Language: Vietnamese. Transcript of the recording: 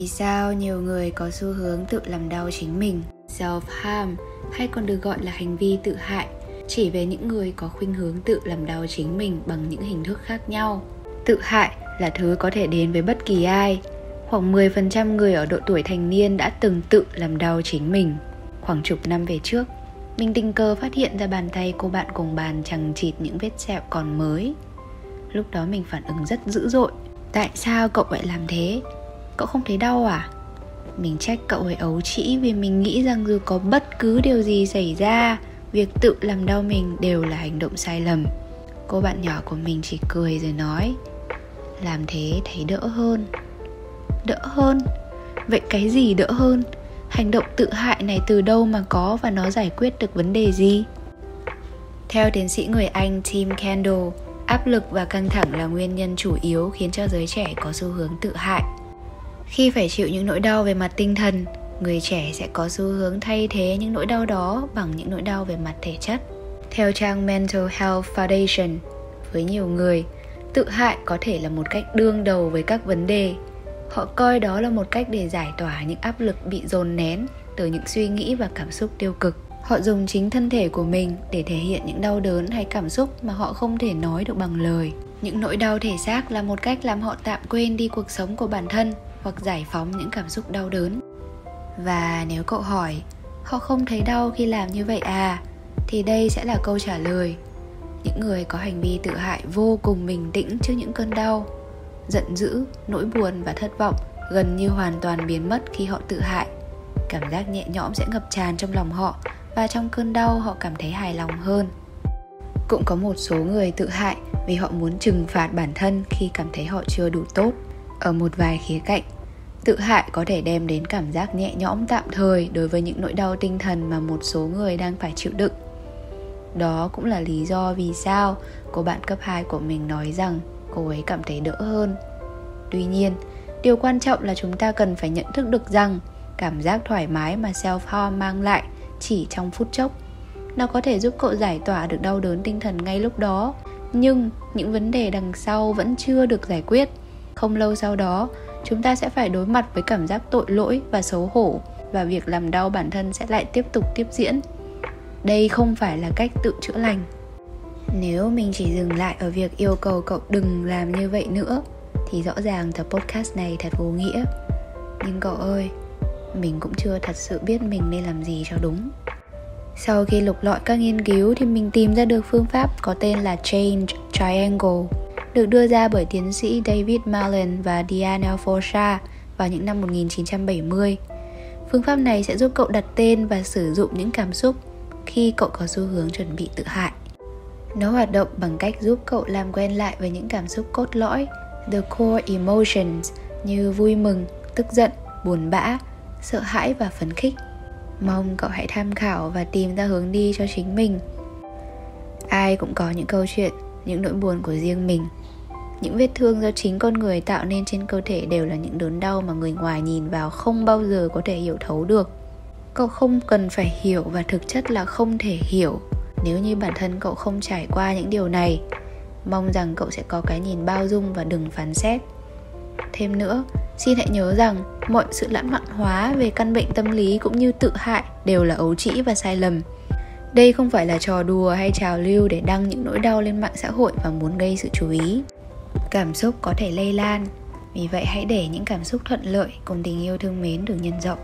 Vì sao nhiều người có xu hướng tự làm đau chính mình, self-harm hay còn được gọi là hành vi tự hại, chỉ về những người có khuynh hướng tự làm đau chính mình bằng những hình thức khác nhau. Tự hại là thứ có thể đến với bất kỳ ai. Khoảng 10% người ở độ tuổi thành niên đã từng tự làm đau chính mình. Khoảng chục năm về trước, mình tình cờ phát hiện ra bàn tay cô bạn cùng bàn chẳng chịt những vết sẹo còn mới. Lúc đó mình phản ứng rất dữ dội. Tại sao cậu lại làm thế? Cậu không thấy đau à? Mình trách cậu ấy ấu trĩ vì mình nghĩ rằng dù có bất cứ điều gì xảy ra Việc tự làm đau mình đều là hành động sai lầm Cô bạn nhỏ của mình chỉ cười rồi nói Làm thế thấy đỡ hơn Đỡ hơn? Vậy cái gì đỡ hơn? Hành động tự hại này từ đâu mà có và nó giải quyết được vấn đề gì? Theo tiến sĩ người Anh Tim Kendall, áp lực và căng thẳng là nguyên nhân chủ yếu khiến cho giới trẻ có xu hướng tự hại khi phải chịu những nỗi đau về mặt tinh thần, người trẻ sẽ có xu hướng thay thế những nỗi đau đó bằng những nỗi đau về mặt thể chất. Theo trang mental health foundation, với nhiều người, tự hại có thể là một cách đương đầu với các vấn đề. Họ coi đó là một cách để giải tỏa những áp lực bị dồn nén từ những suy nghĩ và cảm xúc tiêu cực. Họ dùng chính thân thể của mình để thể hiện những đau đớn hay cảm xúc mà họ không thể nói được bằng lời. Những nỗi đau thể xác là một cách làm họ tạm quên đi cuộc sống của bản thân hoặc giải phóng những cảm xúc đau đớn. Và nếu cậu hỏi, họ không thấy đau khi làm như vậy à? thì đây sẽ là câu trả lời. Những người có hành vi tự hại vô cùng bình tĩnh trước những cơn đau, giận dữ, nỗi buồn và thất vọng gần như hoàn toàn biến mất khi họ tự hại. Cảm giác nhẹ nhõm sẽ ngập tràn trong lòng họ và trong cơn đau họ cảm thấy hài lòng hơn. Cũng có một số người tự hại vì họ muốn trừng phạt bản thân khi cảm thấy họ chưa đủ tốt ở một vài khía cạnh. Tự hại có thể đem đến cảm giác nhẹ nhõm tạm thời đối với những nỗi đau tinh thần mà một số người đang phải chịu đựng. Đó cũng là lý do vì sao cô bạn cấp 2 của mình nói rằng cô ấy cảm thấy đỡ hơn. Tuy nhiên, điều quan trọng là chúng ta cần phải nhận thức được rằng cảm giác thoải mái mà self harm mang lại chỉ trong phút chốc. Nó có thể giúp cậu giải tỏa được đau đớn tinh thần ngay lúc đó, nhưng những vấn đề đằng sau vẫn chưa được giải quyết không lâu sau đó, chúng ta sẽ phải đối mặt với cảm giác tội lỗi và xấu hổ, và việc làm đau bản thân sẽ lại tiếp tục tiếp diễn. Đây không phải là cách tự chữa lành. Nếu mình chỉ dừng lại ở việc yêu cầu cậu đừng làm như vậy nữa, thì rõ ràng tập podcast này thật vô nghĩa. Nhưng cậu ơi, mình cũng chưa thật sự biết mình nên làm gì cho đúng. Sau khi lục lọi các nghiên cứu thì mình tìm ra được phương pháp có tên là Change Triangle được đưa ra bởi tiến sĩ David Malin và Diana Forsha vào những năm 1970. Phương pháp này sẽ giúp cậu đặt tên và sử dụng những cảm xúc khi cậu có xu hướng chuẩn bị tự hại. Nó hoạt động bằng cách giúp cậu làm quen lại với những cảm xúc cốt lõi, the core emotions như vui mừng, tức giận, buồn bã, sợ hãi và phấn khích. Mong cậu hãy tham khảo và tìm ra hướng đi cho chính mình. Ai cũng có những câu chuyện, những nỗi buồn của riêng mình. Những vết thương do chính con người tạo nên trên cơ thể đều là những đớn đau mà người ngoài nhìn vào không bao giờ có thể hiểu thấu được. Cậu không cần phải hiểu và thực chất là không thể hiểu. Nếu như bản thân cậu không trải qua những điều này, mong rằng cậu sẽ có cái nhìn bao dung và đừng phán xét. Thêm nữa, xin hãy nhớ rằng mọi sự lãng mạn hóa về căn bệnh tâm lý cũng như tự hại đều là ấu trĩ và sai lầm đây không phải là trò đùa hay trào lưu để đăng những nỗi đau lên mạng xã hội và muốn gây sự chú ý. Cảm xúc có thể lây lan. Vì vậy hãy để những cảm xúc thuận lợi cùng tình yêu thương mến được nhân rộng.